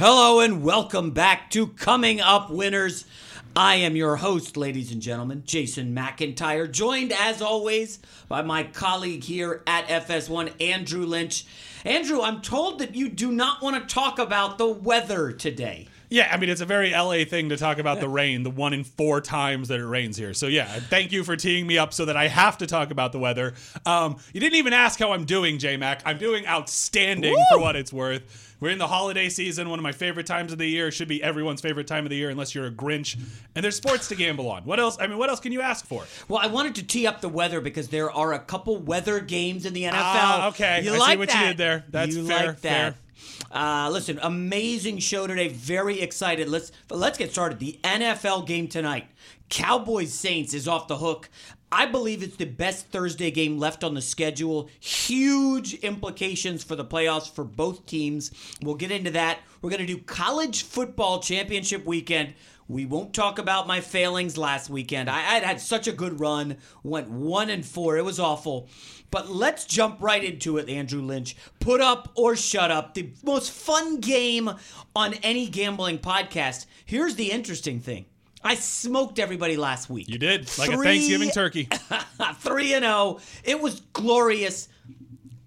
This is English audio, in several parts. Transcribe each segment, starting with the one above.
Hello and welcome back to Coming Up Winners. I am your host, ladies and gentlemen, Jason McIntyre, joined as always by my colleague here at FS1, Andrew Lynch. Andrew, I'm told that you do not want to talk about the weather today. Yeah, I mean it's a very LA thing to talk about the rain, the one in four times that it rains here. So yeah, thank you for teeing me up so that I have to talk about the weather. Um, you didn't even ask how I'm doing, J Mac. I'm doing outstanding Woo! for what it's worth. We're in the holiday season, one of my favorite times of the year. Should be everyone's favorite time of the year, unless you're a Grinch. And there's sports to gamble on. What else? I mean, what else can you ask for? Well, I wanted to tee up the weather because there are a couple weather games in the NFL. Ah, okay. You I see like what you did there. That's you fair, Like that. fair. Uh, listen, amazing show today. Very excited. Let's let's get started. The NFL game tonight. Cowboys Saints is off the hook. I believe it's the best Thursday game left on the schedule. Huge implications for the playoffs for both teams. We'll get into that. We're going to do college football championship weekend. We won't talk about my failings last weekend. I I'd had such a good run, went one and four. It was awful. But let's jump right into it, Andrew Lynch. Put up or shut up. The most fun game on any gambling podcast. Here's the interesting thing. I smoked everybody last week. You did like a Thanksgiving turkey. 3 and 0. It was glorious.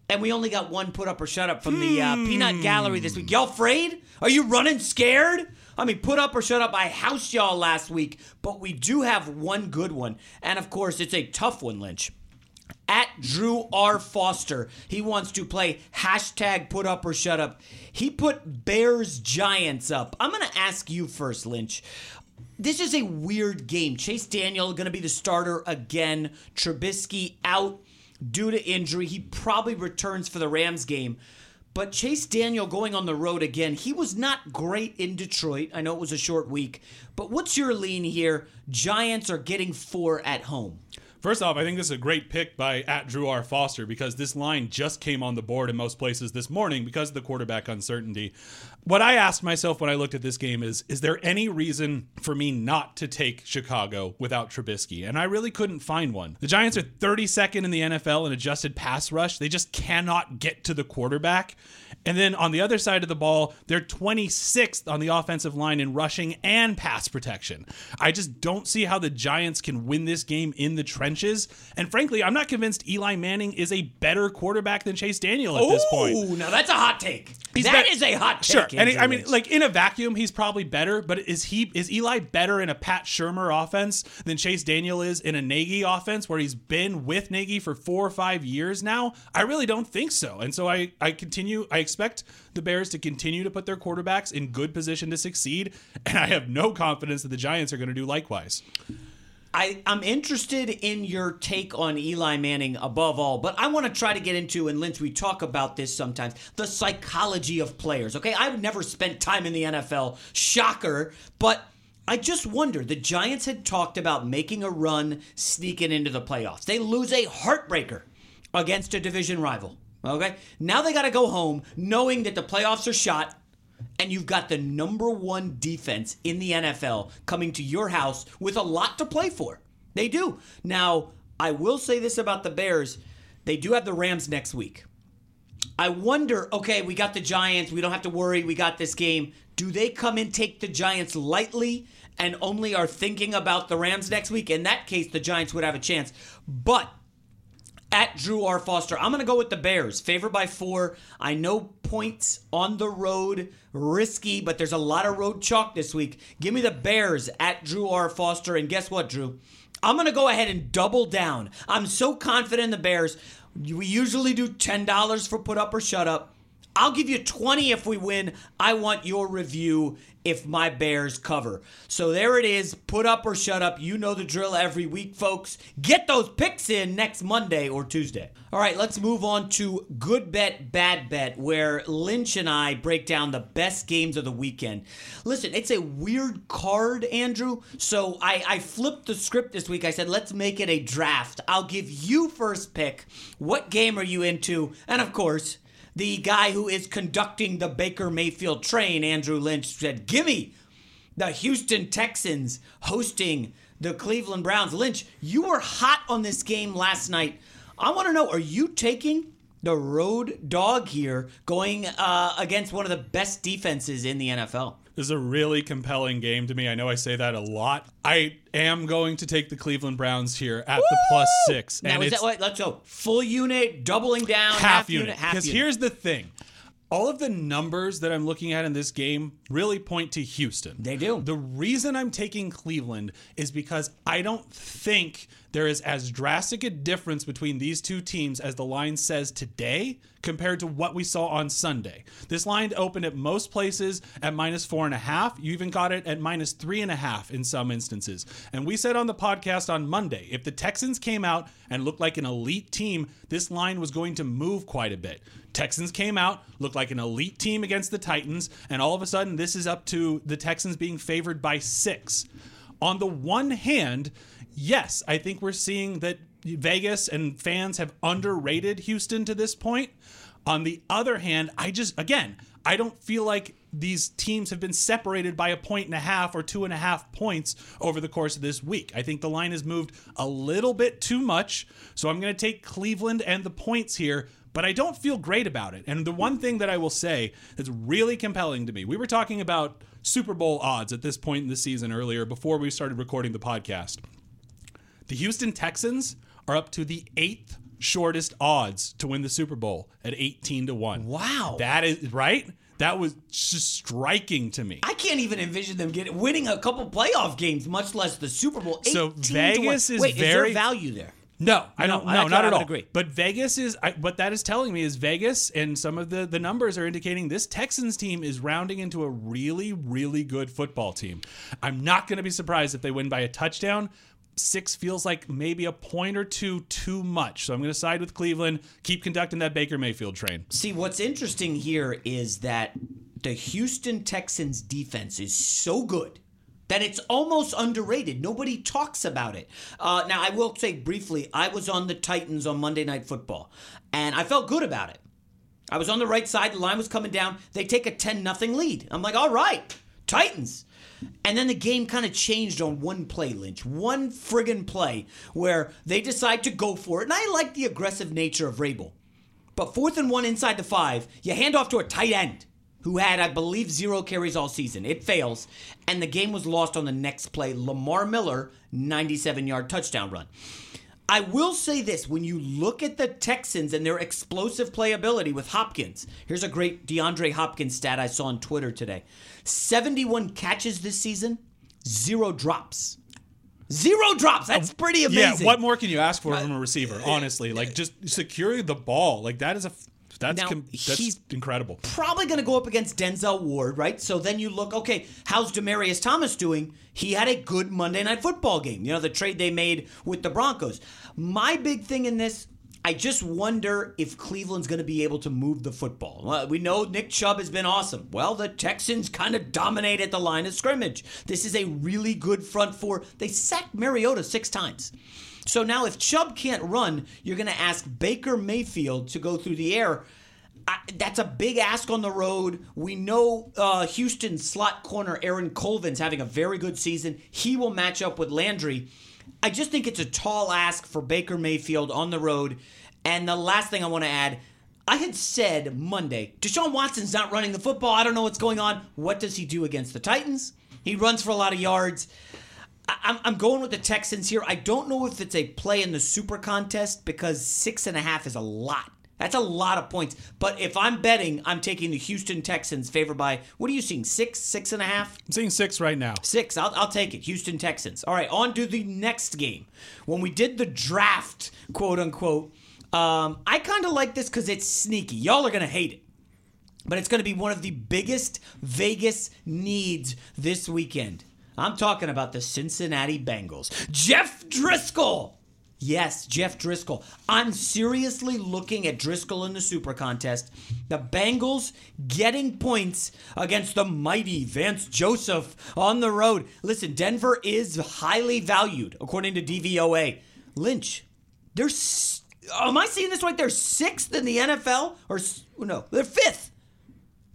And we only got one put up or shut up from the uh, Peanut Gallery this week. Y'all afraid? Are you running scared? I mean, put up or shut up. I housed y'all last week, but we do have one good one. And of course, it's a tough one, Lynch. At Drew R. Foster, he wants to play hashtag put up or shut up. He put Bears Giants up. I'm going to ask you first, Lynch. This is a weird game. Chase Daniel going to be the starter again. Trubisky out due to injury. He probably returns for the Rams game. But Chase Daniel going on the road again, he was not great in Detroit. I know it was a short week. But what's your lean here? Giants are getting four at home. First off, I think this is a great pick by at Drew R. Foster because this line just came on the board in most places this morning because of the quarterback uncertainty. What I asked myself when I looked at this game is is there any reason for me not to take Chicago without Trubisky? And I really couldn't find one. The Giants are 32nd in the NFL in adjusted pass rush. They just cannot get to the quarterback. And then on the other side of the ball, they're 26th on the offensive line in rushing and pass protection. I just don't see how the Giants can win this game in the trenches. And frankly, I'm not convinced Eli Manning is a better quarterback than Chase Daniel at this point. Ooh, now that's a hot take. He's That bet- is a hot take. Sure, and he- I mean, like in a vacuum, he's probably better. But is he is Eli better in a Pat Shurmur offense than Chase Daniel is in a Nagy offense, where he's been with Nagy for four or five years now? I really don't think so. And so I I continue. I expect the Bears to continue to put their quarterbacks in good position to succeed, and I have no confidence that the Giants are going to do likewise. I, I'm interested in your take on Eli Manning above all, but I want to try to get into, and Lynch, we talk about this sometimes, the psychology of players. Okay, I've never spent time in the NFL, shocker, but I just wonder the Giants had talked about making a run, sneaking into the playoffs. They lose a heartbreaker against a division rival. Okay, now they got to go home knowing that the playoffs are shot and you've got the number one defense in the NFL coming to your house with a lot to play for. They do. Now, I will say this about the Bears they do have the Rams next week. I wonder, okay, we got the Giants. We don't have to worry. We got this game. Do they come and take the Giants lightly and only are thinking about the Rams next week? In that case, the Giants would have a chance. But at Drew R. Foster. I'm going to go with the Bears. Favored by four. I know points on the road, risky, but there's a lot of road chalk this week. Give me the Bears at Drew R. Foster. And guess what, Drew? I'm going to go ahead and double down. I'm so confident in the Bears. We usually do $10 for put up or shut up. I'll give you 20 if we win. I want your review if my Bears cover. So there it is. Put up or shut up. You know the drill every week, folks. Get those picks in next Monday or Tuesday. All right, let's move on to good bet, bad bet, where Lynch and I break down the best games of the weekend. Listen, it's a weird card, Andrew. So I, I flipped the script this week. I said, let's make it a draft. I'll give you first pick. What game are you into? And of course, the guy who is conducting the Baker Mayfield train, Andrew Lynch, said, Gimme the Houston Texans hosting the Cleveland Browns. Lynch, you were hot on this game last night. I want to know, are you taking the road dog here going uh, against one of the best defenses in the NFL. This is a really compelling game to me. I know I say that a lot. I am going to take the Cleveland Browns here at the plus six. Now, and is it's that what? Let's go. Full unit, doubling down, half, unit. half Because here's the thing. All of the numbers that I'm looking at in this game really point to Houston. They do. The reason I'm taking Cleveland is because I don't think there is as drastic a difference between these two teams as the line says today compared to what we saw on Sunday. This line opened at most places at minus four and a half. You even got it at minus three and a half in some instances. And we said on the podcast on Monday if the Texans came out and looked like an elite team, this line was going to move quite a bit. Texans came out, looked like an elite team against the Titans, and all of a sudden this is up to the Texans being favored by six. On the one hand, yes, I think we're seeing that Vegas and fans have underrated Houston to this point. On the other hand, I just, again, I don't feel like these teams have been separated by a point and a half or two and a half points over the course of this week. I think the line has moved a little bit too much. So I'm going to take Cleveland and the points here, but I don't feel great about it. And the one thing that I will say that's really compelling to me, we were talking about Super Bowl odds at this point in the season earlier before we started recording the podcast. The Houston Texans are up to the eighth shortest odds to win the Super Bowl at 18 to 1. Wow. That is right? That was just striking to me. I can't even envision them getting winning a couple playoff games, much less the Super Bowl. So 18 to Vegas is Wait, very- is there value there? No, I don't. I- No, not at all. agree. But Vegas is. I, what that is telling me is Vegas and some of the the numbers are indicating this Texans team is rounding into a really, really good football team. I'm not going to be surprised if they win by a touchdown. Six feels like maybe a point or two too much. So I'm going to side with Cleveland. Keep conducting that Baker Mayfield train. See, what's interesting here is that the Houston Texans defense is so good that it's almost underrated. Nobody talks about it. Uh, now, I will say briefly, I was on the Titans on Monday Night Football, and I felt good about it. I was on the right side. The line was coming down. They take a 10 nothing lead. I'm like, all right, Titans. And then the game kind of changed on one play, Lynch. One friggin' play where they decide to go for it. And I like the aggressive nature of Vrabel. But fourth and one inside the five, you hand off to a tight end who had, I believe, zero carries all season. It fails. And the game was lost on the next play. Lamar Miller, 97 yard touchdown run. I will say this when you look at the Texans and their explosive playability with Hopkins, here's a great DeAndre Hopkins stat I saw on Twitter today 71 catches this season, zero drops. Zero drops. That's pretty amazing. Yeah, what more can you ask for from a receiver? Uh, honestly, like uh, just securing the ball, like that is a that's Now, com- that's he's- incredible. probably going to go up against Denzel Ward, right? So then you look, okay, how's Demaryius Thomas doing? He had a good Monday Night Football game. You know, the trade they made with the Broncos. My big thing in this, I just wonder if Cleveland's going to be able to move the football. Well, we know Nick Chubb has been awesome. Well, the Texans kind of dominate at the line of scrimmage. This is a really good front four. They sacked Mariota six times. So now, if Chubb can't run, you're going to ask Baker Mayfield to go through the air. I, that's a big ask on the road. We know uh, Houston slot corner Aaron Colvin's having a very good season. He will match up with Landry. I just think it's a tall ask for Baker Mayfield on the road. And the last thing I want to add, I had said Monday, Deshaun Watson's not running the football. I don't know what's going on. What does he do against the Titans? He runs for a lot of yards. I- I'm, I'm going with the Texans here. I don't know if it's a play in the super contest because six and a half is a lot. That's a lot of points. But if I'm betting, I'm taking the Houston Texans favored by, what are you seeing, six, six and a half? I'm seeing six right now. Six. I'll, I'll take it. Houston Texans. All right, on to the next game. When we did the draft, quote unquote, um, I kind of like this because it's sneaky. Y'all are going to hate it. But it's going to be one of the biggest Vegas needs this weekend. I'm talking about the Cincinnati Bengals. Jeff Driskel. Yes, Jeff Driskel. I'm seriously looking at Driskel in the Super Contest. The Bengals getting points against the mighty Vance Joseph on the road. Listen, Denver is highly valued according to DVOA. Lynch, they're. Am I seeing this right? They're sixth in the NFL, or no? They're fifth.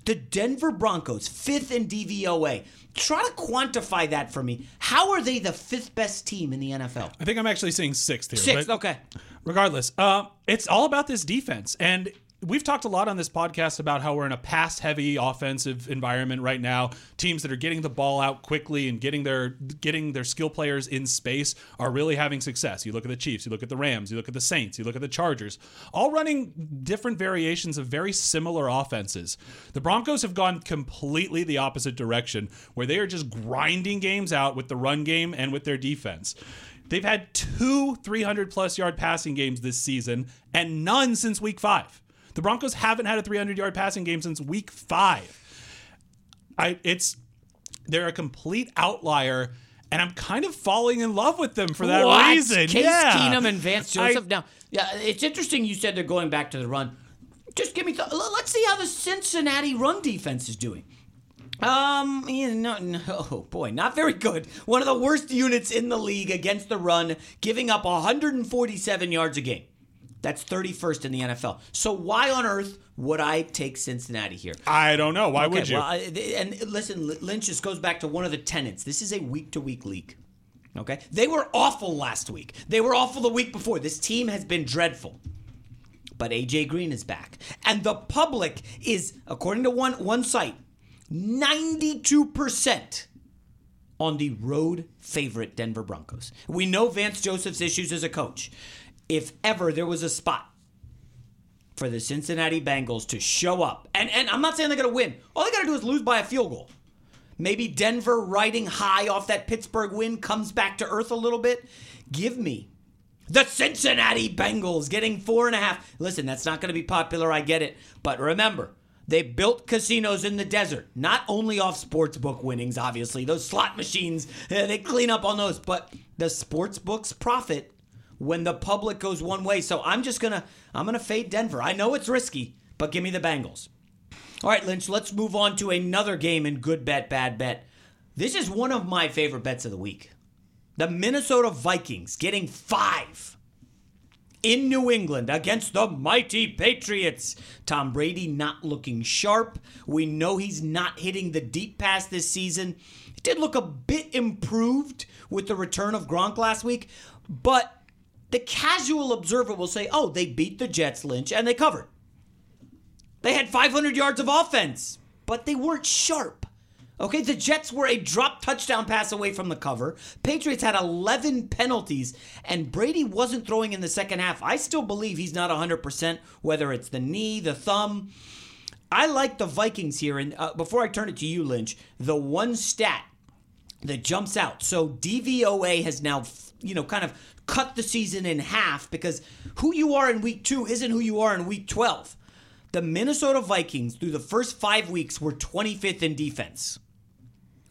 The Denver Broncos, fifth in DVOA. Try to quantify that for me. How are they the fifth best team in the NFL? I think I'm actually seeing sixth here. Sixth, okay. Regardless, uh, it's all about this defense. And we've talked a lot on this podcast about how we're in a pass heavy offensive environment right now. Teams that are getting the ball out quickly and getting their getting their skill players in space are really having success. You look at the Chiefs, you look at the Rams, you look at the Saints, you look at the Chargers, all running different variations of very similar offenses. The Broncos have gone completely the opposite direction where they are just grinding games out with the run game and with their defense. They've had two 300 plus yard passing games this season and none since week five. The Broncos haven't had a 300 yard passing game since week five. I it's they're a complete outlier, and I'm kind of falling in love with them for that What? reason. Case yeah. Keenum and Vance I- Joseph. now, yeah, it's interesting. You said they're going back to the run. Just give me. Th- let's see how the Cincinnati run defense is doing. Um, yeah, no, no, oh boy, not very good. One of the worst units in the league against the run, giving up 147 yards a game. That's 31st in the NFL. So why on earth would I take Cincinnati here? I don't know. Why Okay, would you? Well, I- and listen, Lynch just goes back to one of the tenets. This is a week to week league. Okay? They were awful last week. They were awful the week before. This team has been dreadful. But AJ Green is back. And the public is, according to one, one site, 92% on the road favorite Denver Broncos. We know Vance Joseph's issues as a coach. If ever there was a spot for the Cincinnati Bengals to show up, and, and I'm not saying they're going to win, all they got to do is lose by a field goal. Maybe Denver riding high off that Pittsburgh win comes back to earth a little bit. Give me the Cincinnati Bengals getting four and a half. Listen, that's not going to be popular. I get it. But remember, they built casinos in the desert, not only off sports book winnings, obviously. Those slot machines, eh, they clean up on those. But the sports books profit when the public goes one way. So I'm just to, I'm to fade Denver. I know it's risky, but give me the Bengals. All right, Lynch, let's move on to another game in good bet, bad bet. This is one of my favorite bets of the week. The Minnesota Vikings getting five in New England against the mighty Patriots. Tom Brady not looking sharp. We know he's not hitting the deep pass this season. It did look a bit improved with the return of Gronk last week, but the casual observer will say, oh, they beat the Jets, Lynch, and they covered. They had 500 yards of offense, but they weren't sharp. Okay, the Jets were a drop touchdown pass away from the cover. Patriots had 11 penalties, and Brady wasn't throwing in the second half. I still believe he's not 100%, whether it's the knee, the thumb. I like the Vikings here. And uh, before I turn it to you, Lynch, the one stat that jumps out. So DVOA has now, you know, kind of cut the season in half because who you are in week two isn't who you are in week 12. The Minnesota Vikings, through the first five weeks, were 25th in defense.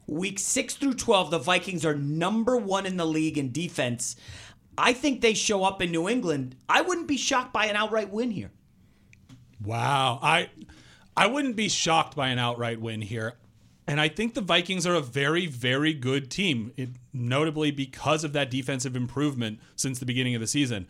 Week 6 through 12, the Vikings are number one in the league in defense. I think they show up in New England. I wouldn't be shocked by an outright win here. Wow. I I wouldn't be shocked by an outright win here. And I think the Vikings are a very, very good team, it, notably because of that defensive improvement since the beginning of the season.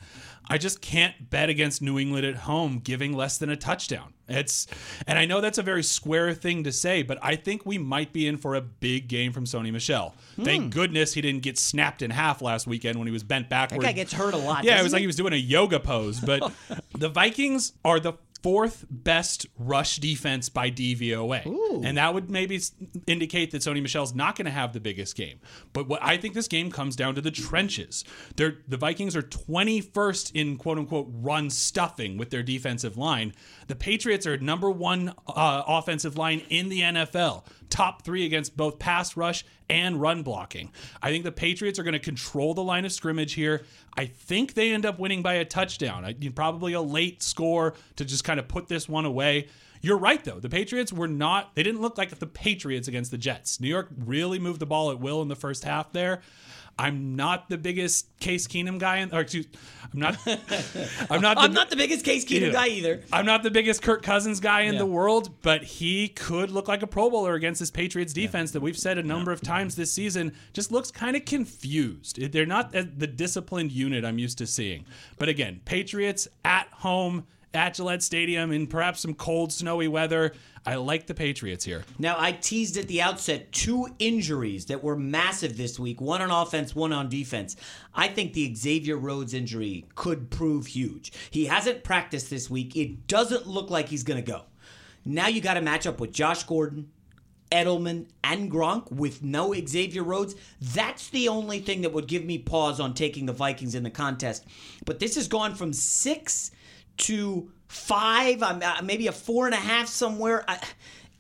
I just can't bet against New England at home giving less than a touchdown. It's and I know that's a very square thing to say, but I think we might be in for a big game from Sony Michel. Thank hmm. goodness he didn't get snapped in half last weekend when he was bent backward. That guy gets hurt a lot. Yeah, it was like he? he was doing a yoga pose. But the Vikings are the fourth best rush defense by DVOA. And that would maybe indicate that Sony Michel's not going to have the biggest game. But what I think this game comes down to the trenches. They're, the Vikings are 21st in quote unquote run stuffing with their defensive line. The Patriots are number one uh, offensive line in the NFL, top three against both pass rush and run blocking. I think the Patriots are going to control the line of scrimmage here. I think they end up winning by a touchdown. I, probably a late score to just kind of put this one away. You're right, though. The Patriots were not, they didn't look like the Patriots against the Jets. New York really moved the ball at will in the first half there. I'm not the biggest Case Keenum guy, in, or excuse, I'm not, I'm not, the, I'm not the biggest Case Keenum Yeah. guy either. I'm not the biggest Kirk Cousins guy in Yeah. the world, but he could look like a Pro Bowler against this Patriots defense that we've said a number of times this season just looks kind of confused. They're not uh, the disciplined unit I'm used to seeing. But again, Patriots at home at Gillette Stadium in perhaps some cold, snowy weather. I like the Patriots here. Now, I teased at the outset two injuries that were massive this week one on offense, one on defense. I think the Xavier Rhodes injury could prove huge. He hasn't practiced this week. It doesn't look like he's going to go. Now you got to match up with Josh Gordon, Edelman, and Gronk with no Xavier Rhodes. That's the only thing that would give me pause on taking the Vikings in the contest. But this has gone from six to five, uh, maybe a four and a half somewhere. I,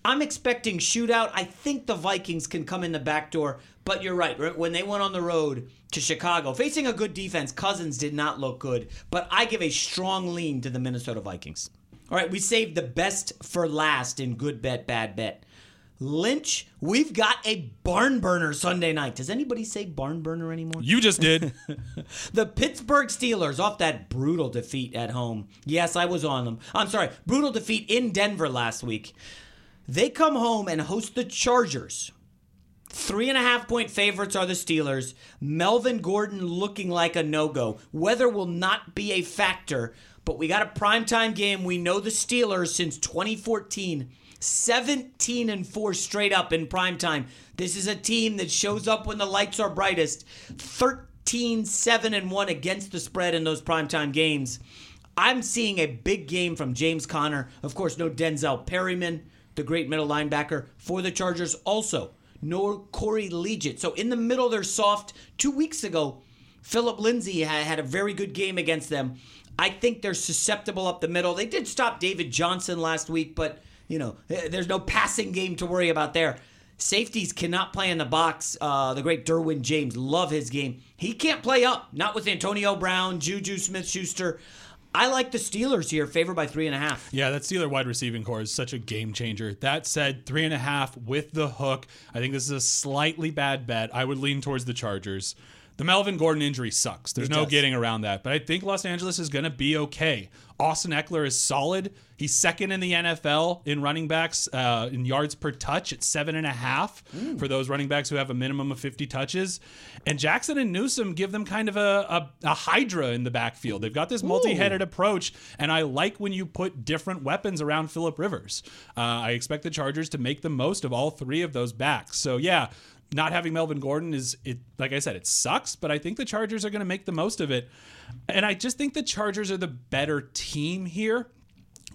I'm expecting shootout. I think the Vikings can come in the back door, but you're right. When they went on the road to Chicago, facing a good defense, Cousins did not look good. But I give a strong lean to the Minnesota Vikings. All right, we saved the best for last in good bet, bad bet. Lynch, we've got a barn burner Sunday night. Does anybody say barn burner anymore? You just did. the Pittsburgh Steelers off that brutal defeat at home. Yes, I was on them. I'm sorry, brutal defeat in Denver last week. They come home and host the Chargers. Three and a half point favorites are the Steelers. Melvin Gordon looking like a no go. Weather will not be a factor, but we got a primetime game. We know the Steelers since 2014 17 and 4 straight up in prime time. This is a team that shows up when the lights are brightest. 13 7 and 1 against the spread in those primetime games. I'm seeing a big game from James Conner. Of course, no Denzel Perryman, the great middle linebacker for the Chargers. Also, no Corey Liuget. So in the middle, they're soft. Two weeks ago, Phillip Lindsay had a very good game against them. I think they're susceptible up the middle. They did stop David Johnson last week, but you know, eh, there's no passing game to worry about there. Safeties cannot play in the box. Uh, the great Derwin James, love his game. He can't play up, not with Antonio Brown, Juju Smith Schuster. I like the Steelers here, favored by three and a half. Yeah, that Steeler wide receiving corps is such a game changer. That said, three and a half with the hook. I think this is a slightly bad bet. I would lean towards the Chargers. The Melvin Gordon injury sucks. There's it no does. getting around that. But I think Los Angeles is going to be okay. Austin Ekeler is solid. He's second in the NFL in running backs uh, in yards per touch at seven and a half mm. for those running backs who have a minimum of 50 touches. And Jackson and Newsome give them kind of a, a, a hydra in the backfield. They've got this multi headed approach, and I like when you put different weapons around Philip Rivers. Uh, I expect the Chargers to make the most of all three of those backs. So, yeah, not having Melvin Gordon is it like I said, it sucks, but I think the Chargers are going to make the most of it. And I just think the Chargers are the better team here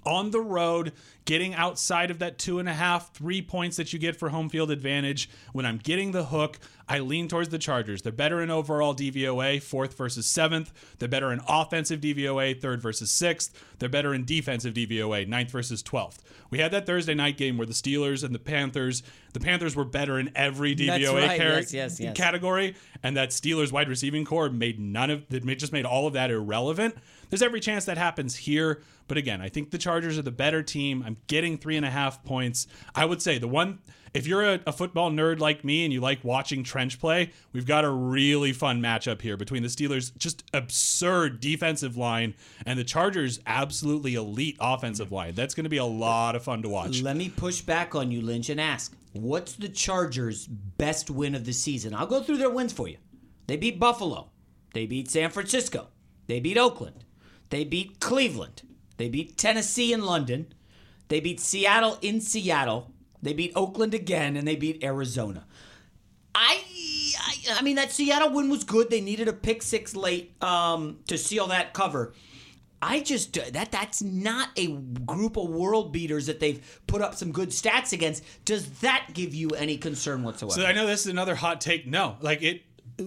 on the road, getting outside of that two and a half, three points that you get for home field advantage. When I'm getting the hook, I lean towards the Chargers. They're better in overall DVOA, fourth versus seventh. They're better in offensive DVOA, third versus sixth. They're better in defensive DVOA, ninth versus 12th. We had that Thursday night game where the Steelers and the Panthers, the Panthers were better in every DVOA right. car- yes, yes, yes. category, and that Steelers wide receiving corps made none of, it just made all of that irrelevant. There's every chance that happens here. But again, I think the Chargers are the better team. I'm getting three and a half points. I would say the one, if you're a, a, football nerd like me and you like watching trench play, we've got a really fun matchup here between the Steelers' just absurd defensive line and the Chargers' absolutely elite offensive line. That's going to be a lot of fun to watch. Let me push back on you, Lynch, and ask what's the Chargers' best win of the season? I'll go through their wins for you. They beat Buffalo, they beat San Francisco, they beat Oakland, they beat Cleveland. They beat Tennessee in London. They beat Seattle in Seattle. They beat Oakland again, and they beat Arizona. I, I, I mean, that Seattle win was good. They needed a pick six late um, to seal that cover. I just that that's not a group of world beaters that they've put up some good stats against. Does that give you any concern whatsoever? So I know this is another hot take. No, like it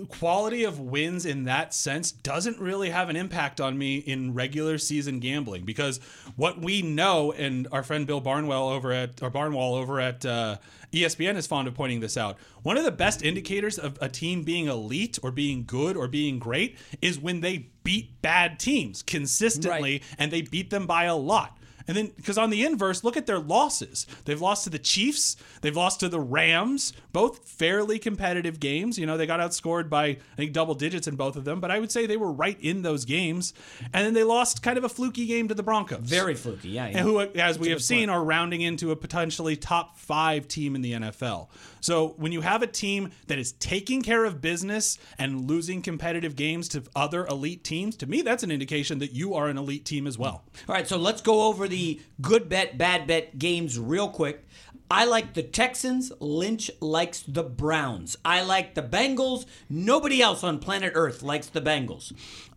quality of wins in that sense doesn't really have an impact on me in regular season gambling because what we know, and our friend Bill Barnwell over at or Barnwell over at uh, ESPN is fond of pointing this out. One of the best indicators of a team being elite or being good or being great is when they beat bad teams consistently right. and they beat them by a lot. And then, because on the inverse, look at their losses. They've lost to the Chiefs, they've lost to the Rams, both fairly competitive games. You know, they got outscored by, I think, double digits in both of them, but I would say they were right in those games. And then they lost kind of a fluky game to the Broncos. Very fluky, yeah. yeah. And who, as we have seen, are rounding into a potentially top five team in the NFL. So when you have a team that is taking care of business and losing competitive games to other elite teams, to me, that's an indication that you are an elite team as well. All right, so let's go over the good bet, bad bet games real quick. I like the Texans. Lynch likes the Browns. I like the Bengals. Nobody else on planet Earth likes the Bengals.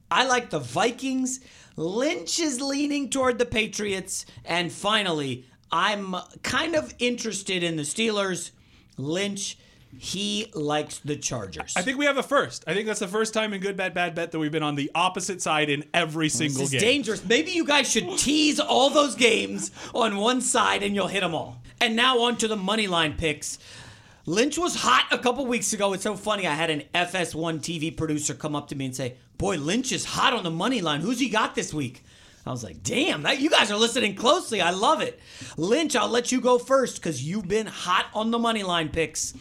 I like the Vikings. Lynch is leaning toward the Patriots. And finally, I'm kind of interested in the Steelers. Lynch, he likes the Chargers. I think we have a first. I think that's the first time in Good Bad Bad Bet that we've been on the opposite side in every single This is game. dangerous. Maybe you guys should tease all those games on one side and you'll hit them all. And now on to the money line picks. Lynch was hot a couple weeks ago. It's so funny. I had an FS1 TV producer come up to me and say, "Boy, Lynch is hot on the money line. Who's he got this week?" I was like, "Damn, that you guys are listening closely. I love it." Lynch, I'll let you go first because you've been hot on the money line picks.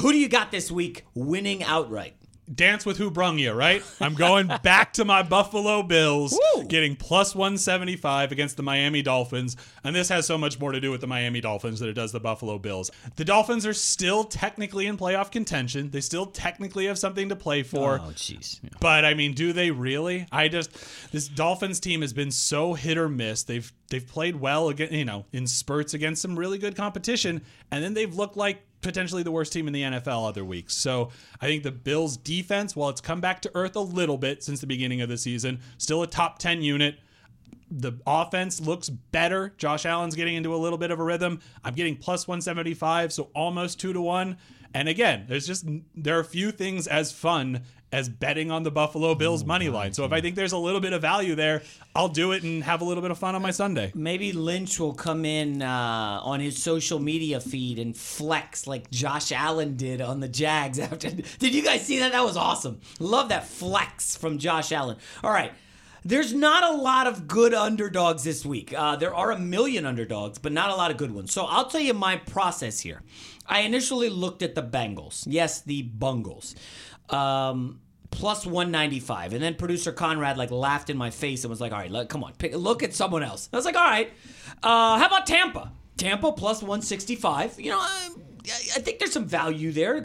Who do you got this week winning outright? Dance with who brung you, right? I'm going back to my Buffalo Bills, Woo! getting plus 175 against the Miami Dolphins. And this has so much more to do with the Miami Dolphins than it does the Buffalo Bills. The Dolphins are still technically in playoff contention. They still technically have something to play for. Oh, jeez. But I mean, do they really? I just this Dolphins team has been so hit or miss. They've they've played well again, you know, in spurts against some really good competition, and then they've looked like potentially the worst team in the NFL other weeks. So I think the Bills defense, while it's come back to earth a little bit since the beginning of the season, still a top 10 unit. The offense looks better. Josh Allen's getting into a little bit of a rhythm. I'm getting plus 175, so almost two to one. And again, there's just there are a few things as fun as betting on the Buffalo Bills money line. So if I think there's a little bit of value there, I'll do it and have a little bit of fun on my Sunday. Maybe Lynch will come in uh, on his social media feed and flex like Josh Allen did on the Jags after. Did you guys see that? That was awesome. Love that flex from Josh Allen. All right. There's not a lot of good underdogs this week. Uh, there are a million underdogs, but not a lot of good ones. So I'll tell you my process here. I initially looked at the Bengals. Yes, the Bungles. Um, plus 195 and then producer conrad like laughed in my face and was like all right look, come on pick, look at someone else. I was like all right uh, how about tampa? Tampa plus 165 you know I, I think there's some value there.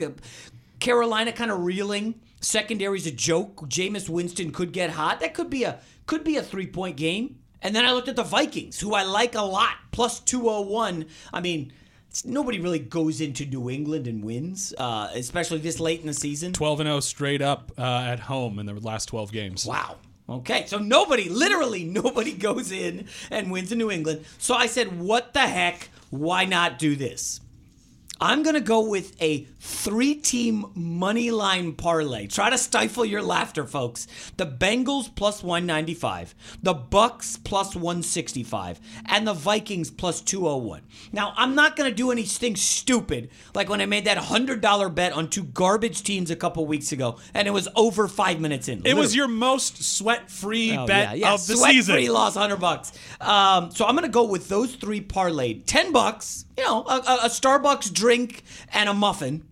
Carolina kind of reeling. Secondary's a joke. Jameis winston could get hot. That could be a could be a three point game. And then i looked at the vikings who i like a lot plus 201 i mean nobody really goes into New England and wins, uh, especially this late in the season. 12 and 0 straight up uh, at home in the last 12 games. Wow. Okay, so nobody, literally nobody goes in and wins in New England. So I said, what the heck? Why not do this? I'm going to go with a three team money line parlay. Try to stifle your laughter, folks. The Bengals plus 195, the Bucks plus 165, and the Vikings plus 201. Now, I'm not going to do anything stupid like when I made that $100 bet on two garbage teams a couple weeks ago, and it was over five minutes in. It was your most sweat free Oh, bet yeah, yeah. of the Sweat season. Free lost hundred bucks. Um, so I'm gonna go with those three parlayed. Ten bucks. You know, a, a Starbucks drink and a muffin.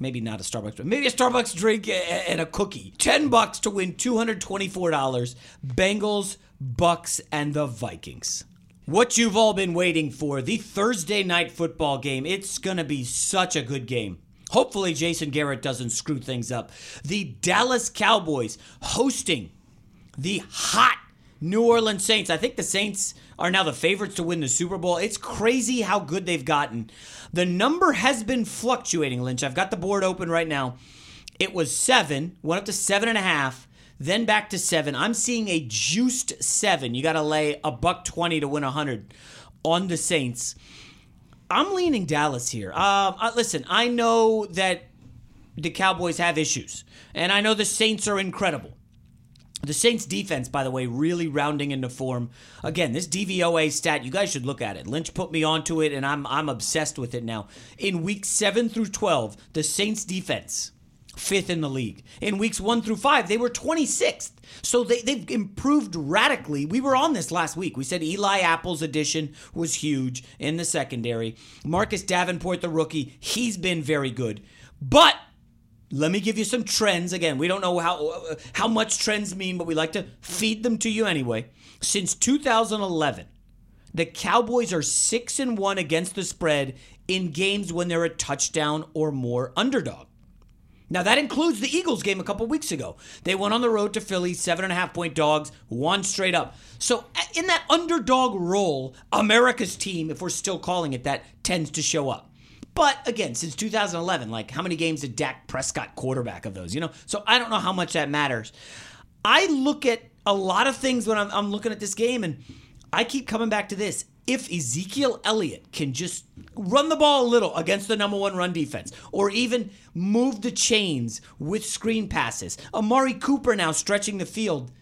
Maybe not a Starbucks drink. Maybe a Starbucks drink and a cookie. Ten bucks to win two hundred twenty-four dollars. Bengals, Bucks, and the Vikings. What you've all been waiting for, the Thursday night football game. It's gonna be such a good game. Hopefully, Jason Garrett doesn't screw things up. The Dallas Cowboys hosting the hot New Orleans Saints. I think the Saints are now the favorites to win the Super Bowl. It's crazy how good they've gotten. The number has been fluctuating, Lynch. I've got the board open right now. It was seven, went up to seven and a half, then back to seven. I'm seeing a juiced seven. You got to lay a buck twenty to win a hundred on the Saints. I'm leaning Dallas here. Um, uh, listen, I know that the Cowboys have issues, and I know the Saints are incredible. The Saints defense, by the way, really rounding into form. Again, this DVOA stat, you guys should look at it. Lynch put me onto it, and I'm I'm obsessed with it now. In week seven through twelve, the Saints defense, fifth in the league. In weeks one through five, they were 26th. So they, they've improved radically. We were on this last week. We said Eli Apple's addition was huge in the secondary. Marcus Davenport, the rookie, he's been very good. But let me give you some trends. Again, we don't know how how much trends mean, but we like to feed them to you anyway. Since 2011, the Cowboys are 6 and 1 against the spread in games when they're a touchdown or more underdog. Now that includes the Eagles game a couple weeks ago. They went on the road to Philly, seven and a half point dogs, one straight up. So in that underdog role, America's team, if we're still calling it that, tends to show up. But again, since 2011, like how many games did Dak Prescott quarterback of those? You know, so I don't know how much that matters. I look at a lot of things when I'm, I'm looking at this game, and I keep coming back to this. If Ezekiel Elliott can just run the ball a little against the number one run defense, or even move the chains with screen passes, Amari Cooper now stretching the field.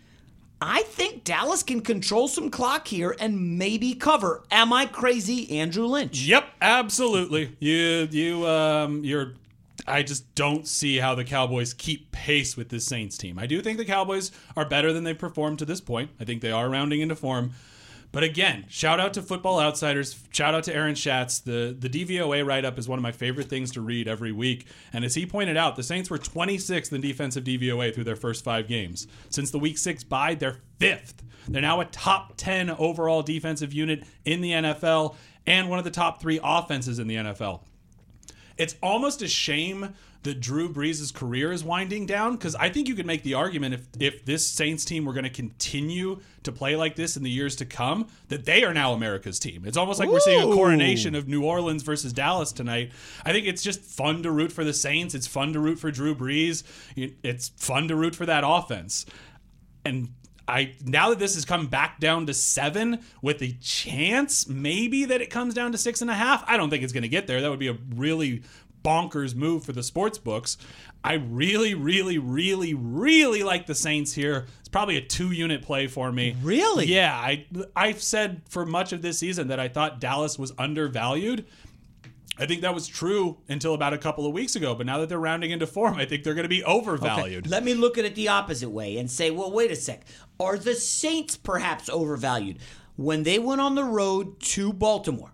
I think Dallas can control some clock here and maybe cover. Am I crazy, Andrew Lynch? Yep, absolutely. You you um you're I just don't see how the Cowboys keep pace with this Saints team. I do think the Cowboys are better than they've performed to this point. I think they are rounding into form. But again, shout out to Football Outsiders. Shout out to Aaron Schatz. The the DVOA write up is one of my favorite things to read every week. And as he pointed out, the Saints were 26th in defensive DVOA through their first five games. Since the Week Six bye, they're fifth. They're now a top 10 overall defensive unit in the NFL and one of the top three offenses in the NFL. It's almost a shame that Drew Brees' career is winding down because I think you could make the argument if if this Saints team were going to continue to play like this in the years to come, that they are now America's team. It's almost like we're seeing a coronation of New Orleans versus Dallas tonight. I think it's just fun to root for the Saints. It's fun to root for Drew Brees. It's fun to root for that offense. And I now that this has come back down to seven with a chance maybe that it comes down to six and a half. I don't think it's going to get there. That would be a really bonkers move for the sports books. I really, really, really, really like the Saints here. It's probably a two unit play for me. Really? Yeah. I I've said for much of this season that I thought Dallas was undervalued. I think that was true until about a couple of weeks ago, but now that they're rounding into form, I think they're going to be overvalued. Let me look at it the opposite way and say, well, wait a sec. Are the Saints perhaps overvalued? When they went on the road to Baltimore,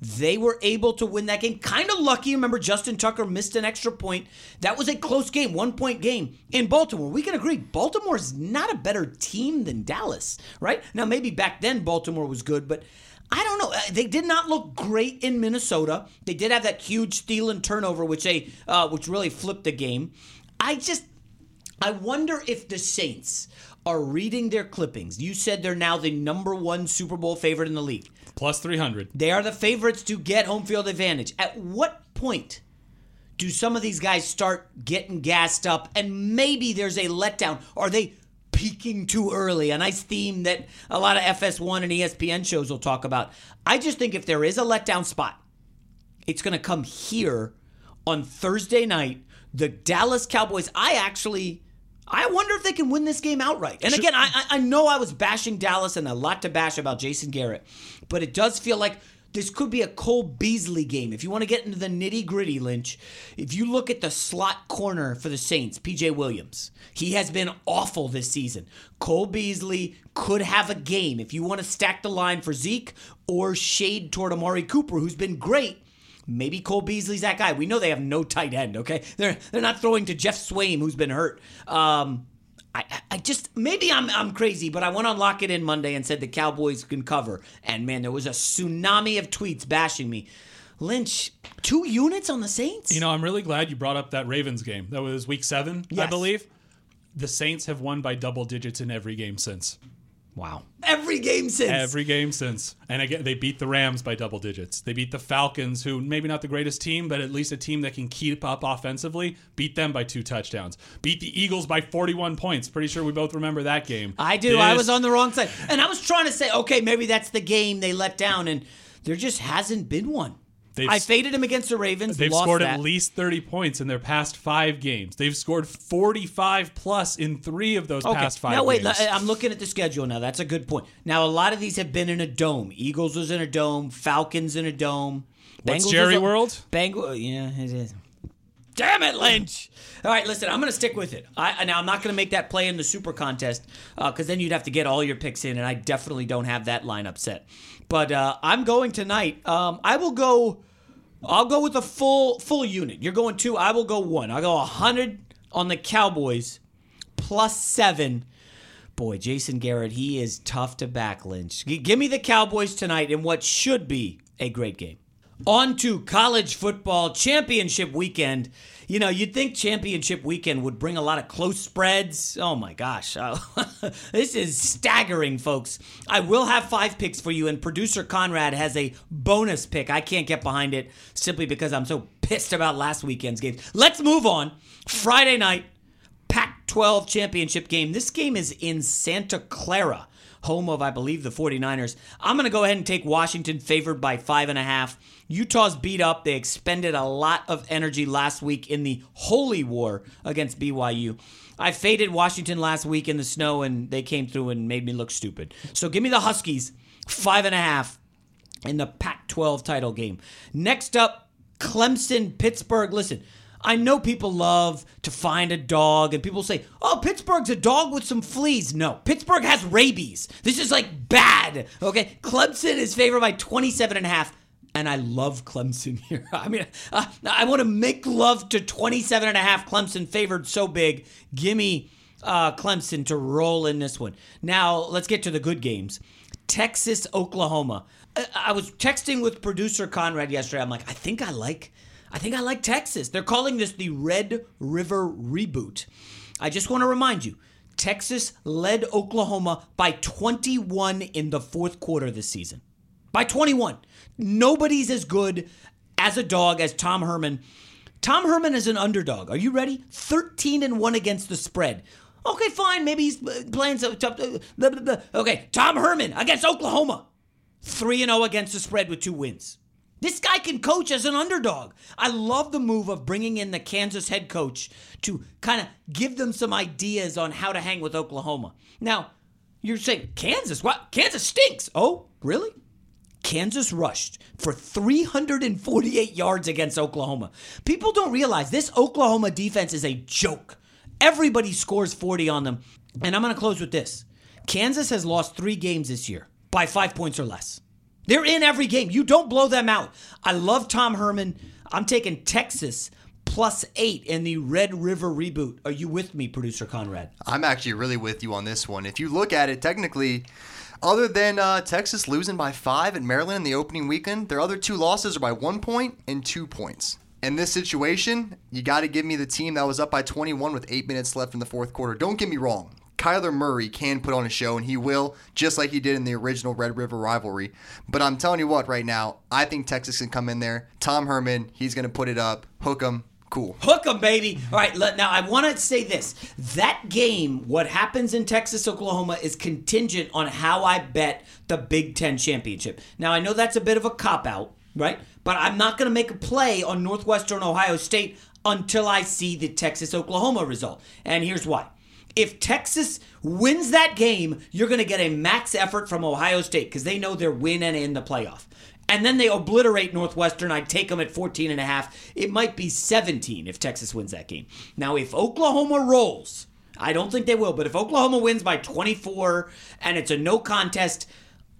they were able to win that game. Kind of lucky. Remember, Justin Tucker missed an extra point. That was a close game, one point game in Baltimore. We can agree, Baltimore's not a better team than Dallas, right? Now, maybe back then Baltimore was good, but I don't know. Uh, They did not look great in Minnesota. They did have that huge steal and turnover, which they, uh, which really flipped the game. I just, I wonder if the Saints are reading their clippings. You said they're now the number one Super Bowl favorite in the league. Plus 300. They are the favorites to get home field advantage. At what point do some of these guys start getting gassed up and maybe there's a letdown? Are they peaking too early? A nice theme that a lot of FS1 and ESPN shows will talk about. I just think if there is a letdown spot, it's going to come here on Thursday night. The Dallas Cowboys, I actually. I wonder if they can win this game outright. And again, I, I know I was bashing Dallas and a lot to bash about Jason Garrett, but it does feel like this could be a Cole Beasley game. If you want to get into the nitty gritty, Lynch, if you look at the slot corner for the Saints, PJ Williams, he has been awful this season. Cole Beasley could have a game if you want to stack the line for Zeke or shade toward Amari Cooper, who's been great. Maybe Cole Beasley's that guy. We know they have no tight end. Okay, they're they're not throwing to Geoff Swaim, who's been hurt. Um, I, I just maybe I'm I'm crazy, but I went on Lock It In Monday and said the Cowboys can cover, and man, there was a tsunami of tweets bashing me. Lynch, two units on the Saints. You know, I'm really glad you brought up that Ravens game. That was week seven, I believe. The Saints have won by double digits in every game since. Wow, every game since. Every game since. And again, they beat the Rams by double digits. They beat the Falcons, who maybe not the greatest team, but at least a team that can keep up offensively. Beat them by two touchdowns. Beat the Eagles by 41 points. Pretty sure we both remember that game. I do. I was on the wrong side, and I was trying to say, okay, maybe that's the game they let down, and there just hasn't been one. They've- I faded him against the Ravens. They've scored that. at least 30 points in their past five games. They've scored 45 plus in three of those past five Now wait, games. I'm looking at the schedule now. That's a good point. Now a lot of these have been in a dome. Eagles was in a dome. Falcons in a dome. What's Bengals Jerry a- World? Bengal, yeah, it is. Damn it, Lynch. All right, listen, I'm going to stick with it. I, now, I'm not going to make that play in the super contest because uh, then you'd have to get all your picks in, and I definitely don't have that lineup set. But uh, I'm going tonight. Um, I will go. I'll go with a full full unit. You're going two. I will go one. I'll go 100 on the Cowboys plus seven. Boy, Jason Garrett, he is tough to back, Lynch. G- give me the Cowboys tonight in what should be a great game. On to college football championship weekend. You know, you'd think championship weekend would bring a lot of close spreads. Oh my gosh. this is staggering, folks. I will have five picks for you, and producer Conrad has a bonus pick. I can't get behind it simply because I'm so pissed about last weekend's games. Let's move on. Friday night, Pac 12 championship game. This game is in Santa Clara home of, I believe, the 49ers. I'm going to go ahead and take Washington favored by five and a half. Utah's beat up. They expended a lot of energy last week in the holy war against BYU. I faded Washington last week in the snow, and they came through and made me look stupid. So give me the Huskies, five and a half in the Pac 12 title game. Next up, Clemson, Pittsburgh. Listen, I know people love to find a dog, and people say, oh, Pittsburgh's a dog with some fleas. No, Pittsburgh has rabies. This is like bad. Okay. Clemson is favored by 27 and a half. And I love Clemson here. I mean, uh, I want to make love to 27 and a half Clemson favored so big. Gimme uh, Clemson to roll in this one. Now, let's get to the good games. Texas, Oklahoma. I, uh, I was texting with producer Conrad yesterday. I'm like, I think I like I think I like Texas. They're calling this the Red River Reboot. I just want to remind you Texas led Oklahoma by 21 in the fourth quarter this season. By 21. Nobody's as good as a dog as Tom Herman. Tom Herman is an underdog. Are you ready? 13 and 1 against the spread. Okay, fine. Maybe he's uh, playing some tough. Uh, blah, blah, blah. Okay, Tom Herman against Oklahoma. 3 and 0 against the spread with two wins. This guy can coach as an underdog. I love the move of bringing in the Kansas head coach to kind of give them some ideas on how to hang with Oklahoma. Now, you're saying, Kansas? What? Kansas stinks. Oh, really? Kansas rushed for 348 yards against Oklahoma. People don't realize this Oklahoma defense is a joke. Everybody scores 40 on them. And I'm going to close with this Kansas has lost three games this year by five points or less. They're in every game. You don't blow them out. I love Tom Herman. I'm taking Texas plus eight in the Red River reboot. Are you with me, producer Conrad? I'm actually really with you on this one. If you look at it technically, other than uh, Texas losing by five at Maryland in the opening weekend, their other two losses are by one point and two points. In this situation, you got to give me the team that was up by 21 with eight minutes left in the fourth quarter. Don't get me wrong. Kyler Murray can put on a show, and he will, just like he did in the original Red River rivalry. But I'm telling you what, right now, I think Texas can come in there. Tom Herman, he's going to put it up, hook him, cool. Hook 'em, baby. All right, now I want to say this. That game, what happens in Texas, Oklahoma, is contingent on how I bet the Big Ten championship. Now, I know that's a bit of a cop out, right? But I'm not going to make a play on Northwestern Ohio State until I see the Texas Oklahoma result. And here's why. If Texas wins that game, you're going to get a max effort from Ohio State because they know they're winning in the playoff. And then they obliterate Northwestern. I'd take them at 14 and a half. It might be 17 if Texas wins that game. Now, if Oklahoma rolls, I don't think they will, but if Oklahoma wins by 24 and it's a no contest,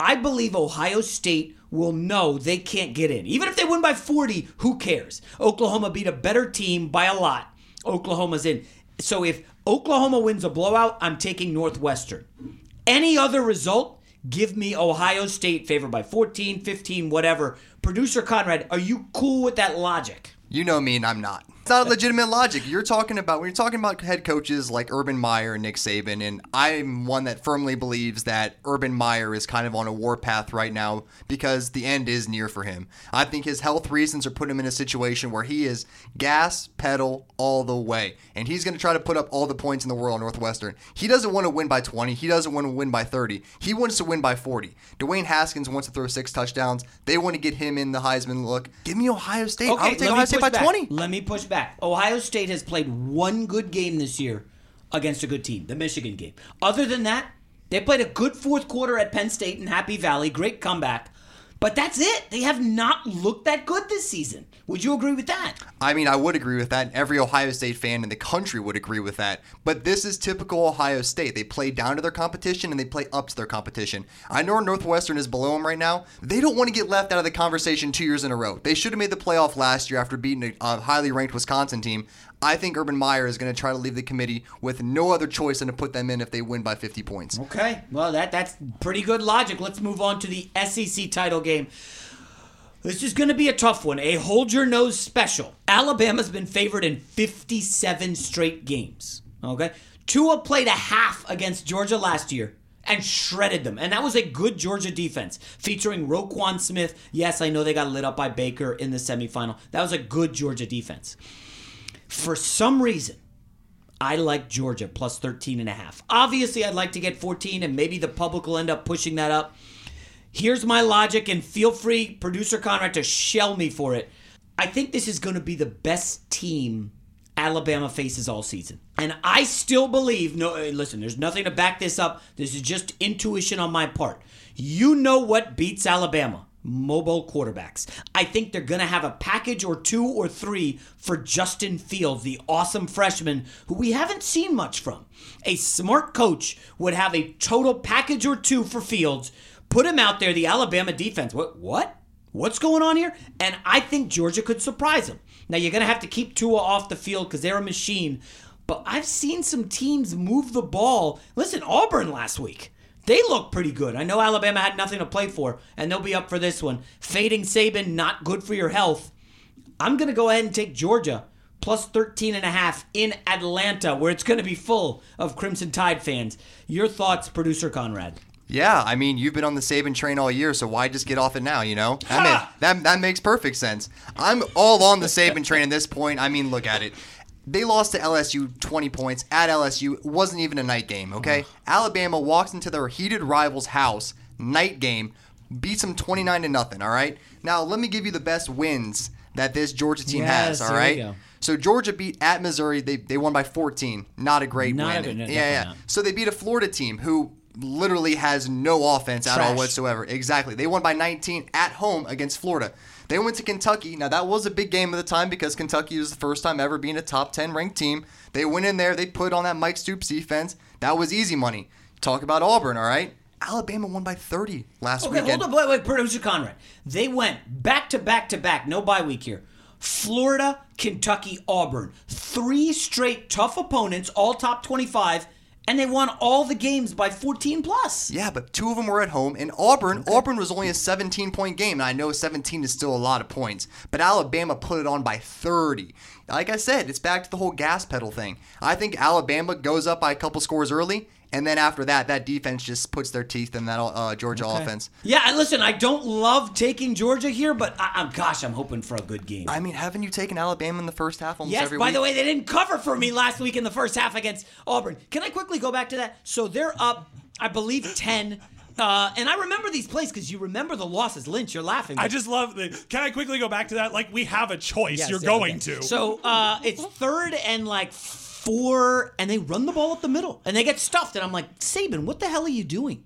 I believe Ohio State will know they can't get in. Even if they win by 40, who cares? Oklahoma beat a better team by a lot. Oklahoma's in. So if Oklahoma wins a blowout, I'm taking Northwestern. Any other result, give me Ohio State favored by 14, 15, whatever. Producer Conrad, are you cool with that logic? You know me, and I'm not. Not legitimate logic. You're talking about when you're talking about head coaches like Urban Meyer and Nick Saban, and I'm one that firmly believes that Urban Meyer is kind of on a warpath right now because the end is near for him. I think his health reasons are putting him in a situation where he is gas pedal all the way, and he's going to try to put up all the points in the world Northwestern. He doesn't want to win by 20. He doesn't want to win by 30. He wants to win by 40. Dwayne Haskins wants to throw six touchdowns. They want to get him in the Heisman look. Give me Ohio State. Okay, I'll take Ohio State by back. 20. Let me push back. Ohio State has played one good game this year against a good team, the Michigan game. Other than that, they played a good fourth quarter at Penn State in Happy Valley, great comeback. But that's it. They have not looked that good this season. Would you agree with that? I mean, I would agree with that. Every Ohio State fan in the country would agree with that. But this is typical Ohio State. They play down to their competition and they play up to their competition. I know Northwestern is below them right now. They don't want to get left out of the conversation two years in a row. They should have made the playoff last year after beating a highly ranked Wisconsin team. I think Urban Meyer is going to try to leave the committee with no other choice than to put them in if they win by 50 points. Okay. Well, that that's pretty good logic. Let's move on to the SEC title game. This is going to be a tough one. A hold your nose special. Alabama's been favored in 57 straight games. Okay. Tua played a half against Georgia last year and shredded them. And that was a good Georgia defense featuring Roquan Smith. Yes, I know they got lit up by Baker in the semifinal. That was a good Georgia defense. For some reason, I like Georgia plus 13 and a half. Obviously, I'd like to get 14 and maybe the public will end up pushing that up. Here's my logic and feel free producer Conrad to shell me for it. I think this is going to be the best team Alabama faces all season. And I still believe no uh, listen, there's nothing to back this up. This is just intuition on my part. You know what beats Alabama? Mobile quarterbacks. I think they're going to have a package or two or three for Justin Fields, the awesome freshman who we haven't seen much from. A smart coach would have a total package or two for Fields, put him out there, the Alabama defense. What? What? What's going on here? And I think Georgia could surprise him. Now, you're going to have to keep Tua off the field because they're a machine. But I've seen some teams move the ball. Listen, Auburn last week. They look pretty good. I know Alabama had nothing to play for, and they'll be up for this one. Fading Saban, not good for your health. I'm going to go ahead and take Georgia plus 13 and a half in Atlanta, where it's going to be full of Crimson Tide fans. Your thoughts, producer Conrad? Yeah, I mean, you've been on the Saban train all year, so why just get off it now, you know? That, ma- that, that makes perfect sense. I'm all on the Saban train at this point. I mean, look at it. They lost to LSU 20 points at LSU. It wasn't even a night game, okay? Mm-hmm. Alabama walks into their heated rival's house, night game, beats them 29 to nothing, all right? Now, let me give you the best wins that this Georgia team Yes, has, all right? So Georgia beat at Missouri. They, they won by 14. Not a great Not a win. good- no, yeah, yeah. not. So they beat a Florida team who literally has no offense at all whatsoever. Exactly. They won by 19 at home against Florida. They went to Kentucky. Now that was a big game at the time because Kentucky was the first time ever being a top 10 ranked team. They went in there, they put on that Mike Stoops defense. That was easy money. Talk about Auburn, all right? Alabama won by 30 last Okay, weekend. hold on, wait, wait, producer Conrad. They went back to back to back, no bye week here. Florida, Kentucky, Auburn. Three straight tough opponents, all top 25, and they won all the games by 14 plus. Yeah, but two of them were at home. And Auburn, Auburn was only a 17 point game. And I know 17 is still a lot of points, but Alabama put it on by 30. Like I said, it's back to the whole gas pedal thing. I think Alabama goes up by a couple scores early, and then after that, that defense just puts their teeth in that uh, Georgia offense. Yeah, and listen, I don't love taking Georgia here, but I, I'm gosh, I'm hoping for a good game. I mean, haven't you taken Alabama in the first half almost Yes, every by week? the way, they didn't cover for me last week in the first half against Auburn. Can I quickly go back to that? So they're up, I believe, 10. Uh, and I remember these plays because you remember the losses. Lynch, you're laughing. I just love the. Can I quickly go back to that? Like we have a choice. Yes, You're yeah, going okay. to. So uh, it's third and like four, and they run the ball up the middle, and they get stuffed. And I'm like, Saban, what the hell are you doing?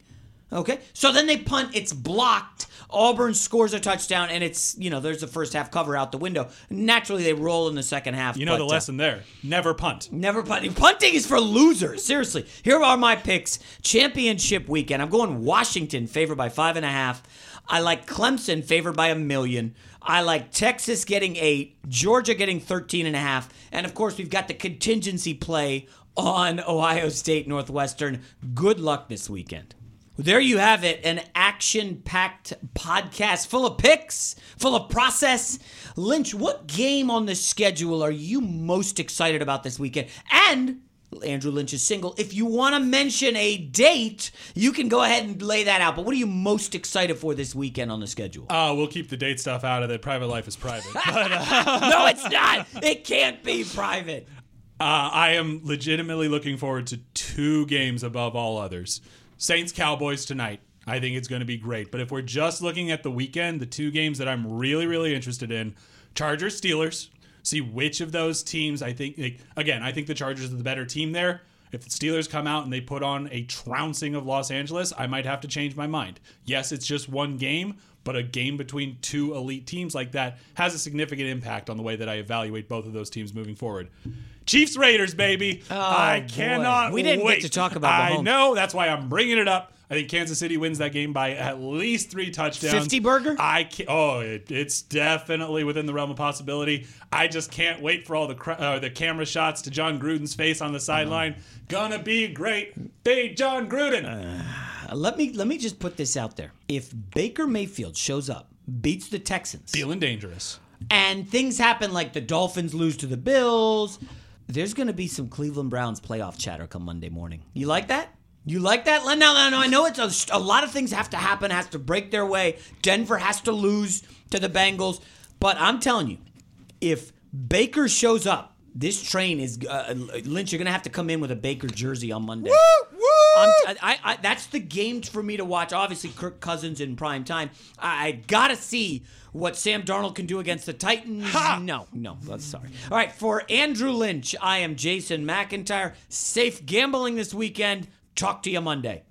Okay, so then they punt. It's blocked. Auburn scores a touchdown, and it's you know there's the first half cover out the window. Naturally, they roll in the second half. you know but, the uh, lesson there. Never punt. Never punting. Punting is for losers. Seriously. Here are my picks. Championship weekend. I'm going Washington favored by five and a half. I like Clemson favored by a million. I like Texas getting eight, Georgia getting 13 and a half. And of course, we've got the contingency play on Ohio State Northwestern. Good luck this weekend. There you have it, an action packed podcast full of picks, full of process. Lynch, what game on the schedule are you most excited about this weekend? And Andrew Lynch is single. If you want to mention a date, you can go ahead and lay that out. But what are you most excited for this weekend on the schedule? Uh, we'll keep the date stuff out of it. Private life is private. But uh, no, it's not. It can't be private. uh, I am legitimately looking forward to two games above all others. Saints Cowboys tonight. I think it's going to be great. But if we're just looking at the weekend, the two games that I'm really, really interested in Chargers Steelers. See which of those teams I think, like, again, I think the Chargers are the better team there. If the Steelers come out and they put on a trouncing of Los Angeles, I might have to change my mind. Yes, it's just one game, but a game between two elite teams like that has a significant impact on the way that I evaluate both of those teams moving forward. Chiefs Raiders, baby. I boy. cannot We didn't get wait. to talk about I Mahomes. know. That's why I'm bringing it up. I think Kansas City wins that game by at least three touchdowns. 50 burger? I can Oh, it, it's definitely within the realm of possibility. I just can't wait for all the uh, the camera shots to Jon Gruden's face on the sideline. Gonna be great. Big Jon Gruden. Uh, let me let me just put this out there. If Baker Mayfield shows up, beats the Texans, Feeling dangerous. and things happen like the Dolphins lose to the Bills, there's going to be some Cleveland Browns playoff chatter come Monday morning. You like that? You like that? No, no, no. I know it's a, a lot of things have to happen, has to break their way. Denver has to lose to the Bengals, but I'm telling you, if Baker shows up, this train is uh, Lynch. You're going to have to come in with a Baker jersey on Monday. I'm, I, I, that's the game for me to watch. Obviously, Kirk Cousins in prime time. I, I gotta see what Sam Darnold can do against the Titans. No, no, I'm sorry. All right, for Andrew Lynch, I am Jason McIntyre. Safe gambling this weekend. Talk to you Monday.